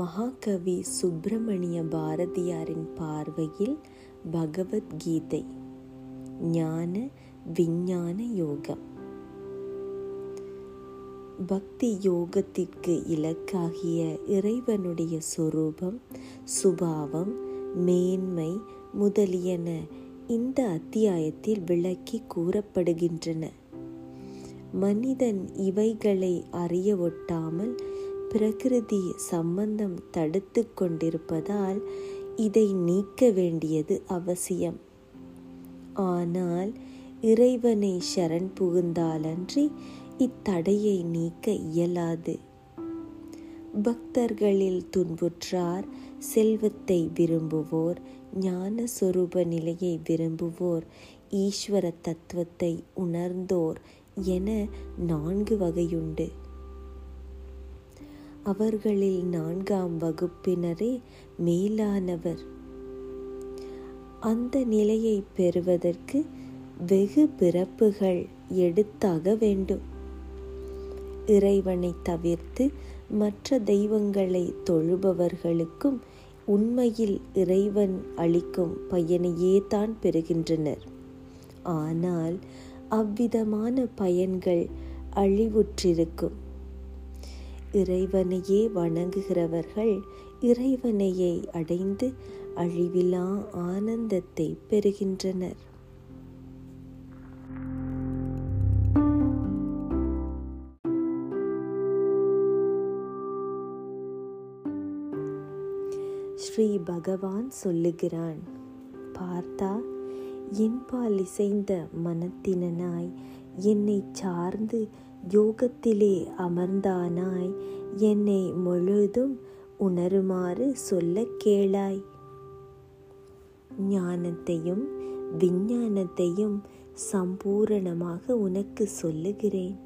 மகாகவி சுப்பிரமணிய பாரதியாரின் பார்வையில் பகவத்கீதை ஞான விஞ்ஞான யோகம். பக்தி யோகத்திற்கு இலக்காகிய இறைவனுடைய சொரூபம் சுபாவம் மேன்மை முதலியன இந்த அத்தியாயத்தில் விளக்கி கூறப்படுகின்றன. மனிதன் இவைகளை அறிய ஒட்டாமல் பிரகிருதி சம்பந்தம் தடுத்து கொண்டிருப்பதால் இதை நீக்க வேண்டியது அவசியம். ஆனால் இறைவனை சரண் புகுந்தாலன்றி இத்தடையை நீக்க இயலாது. பக்தர்களில் துன்புற்றார் செல்வத்தை விரும்புவோர் ஞான சொரூப நிலையை விரும்புவோர் ஈஸ்வர தத்துவத்தை உணர்ந்தோர் என நான்கு வகையுண்டு. அவர்களில் நான்காம் வகுப்பினரே மேலானவர். அந்த நிலையை பெறுவதற்கு வெகு பிறப்புகள் எடுத்தாக வேண்டும். இறைவனை தவிர்த்து மற்ற தெய்வங்களை தொழுபவர்களுக்கும் உண்மையில் இறைவன் அளிக்கும் பயனையே தான் பெறுகின்றனர். ஆனால் அவ்விதமான பயன்கள் அழிவுற்றிருக்கும். இறைவனையே வணங்குகிறவர்கள் இறைவனையை அடைந்து அழிவிலா ஆனந்தத்தை பெறுகின்றனர். ஸ்ரீ பகவான் சொல்லுகிறான் பார்த்தா என்பால் இசைந்த மனத்தினனாய் என்னை சார்ந்து யோகத்திலே அமர்ந்தானாய். என்னை முழுதும் உணருமாறு சொல்ல கேளாய். ஞானத்தையும் விஞ்ஞானத்தையும் சம்பூரணமாக உனக்கு சொல்லுகிறேன்.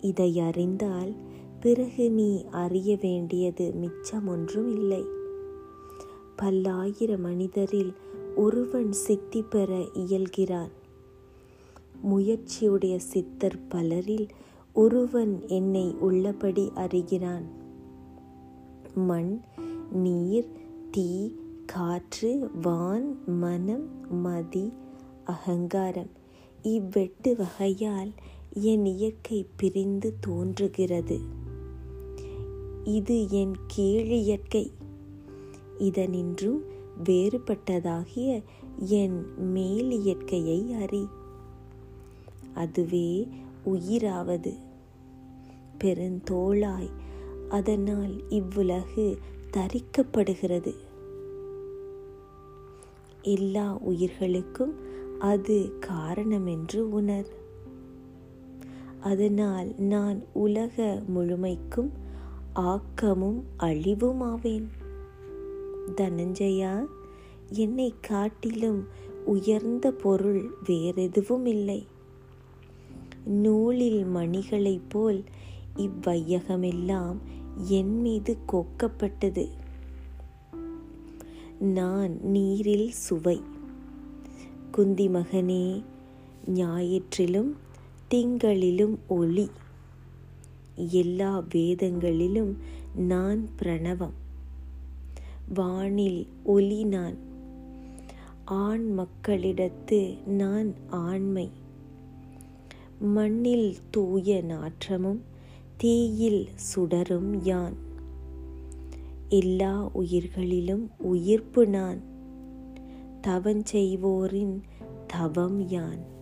இதை அறிந்தால் பிறகு நீ அறிய வேண்டியது மிச்சம் ஒன்றும் இல்லை. பல்லாயிரம் மனிதரில் ஒருவன் சித்தி பெற இயல்கிறான். முயற்சியுடைய சித்தர் பலரில் ஒருவன் என்னை உள்ளபடி அறிகிறான். மண் நீர் தீ காற்று வான் மனம் மதி அகங்காரம் இவ்வெட்டு வகையால் என் இயற்கை பிரிந்து தோன்றுகிறது. இது என் கீழியற்கை இதனின்றும் வேறுபட்டதாகிய என் மேல் இயற்கையை அறி அதுவே உயிராவது. பெருந்தோளாய் அதனால் இவ்வுலகு தரிக்கப்படுகிறது. எல்லா உயிர்களுக்கும் அது காரணமென்று உணர். அதனால் நான் உலக முழுமைக்கும் ஆக்கமும் அழிவுமாவேன். தனஞ்சயா என்னை காட்டிலும் உயர்ந்த பொருள் வேறெதுவும் இல்லை நூலில் மணிகளைப் போல் இவ்வையகமெல்லாம் என் மீது கொக்கப்பட்டது. நான் நீரில் சுவை. குந்தி மகனே ஞாயிற்றிலும் திங்களிலும் ஒளி. எல்லா வேதங்களிலும் நான் பிரணவம். வானில் ஒலி நான். ஆண் மக்களிடத்து நான் ஆண்மை. மண்ணில் தூய நாற்றமும் தீயில் சுடரும் யான். எல்லா உயிர்களிலும் உயிர்ப்பு நான். தவஞ்செய்வோரின் தவம் யான்.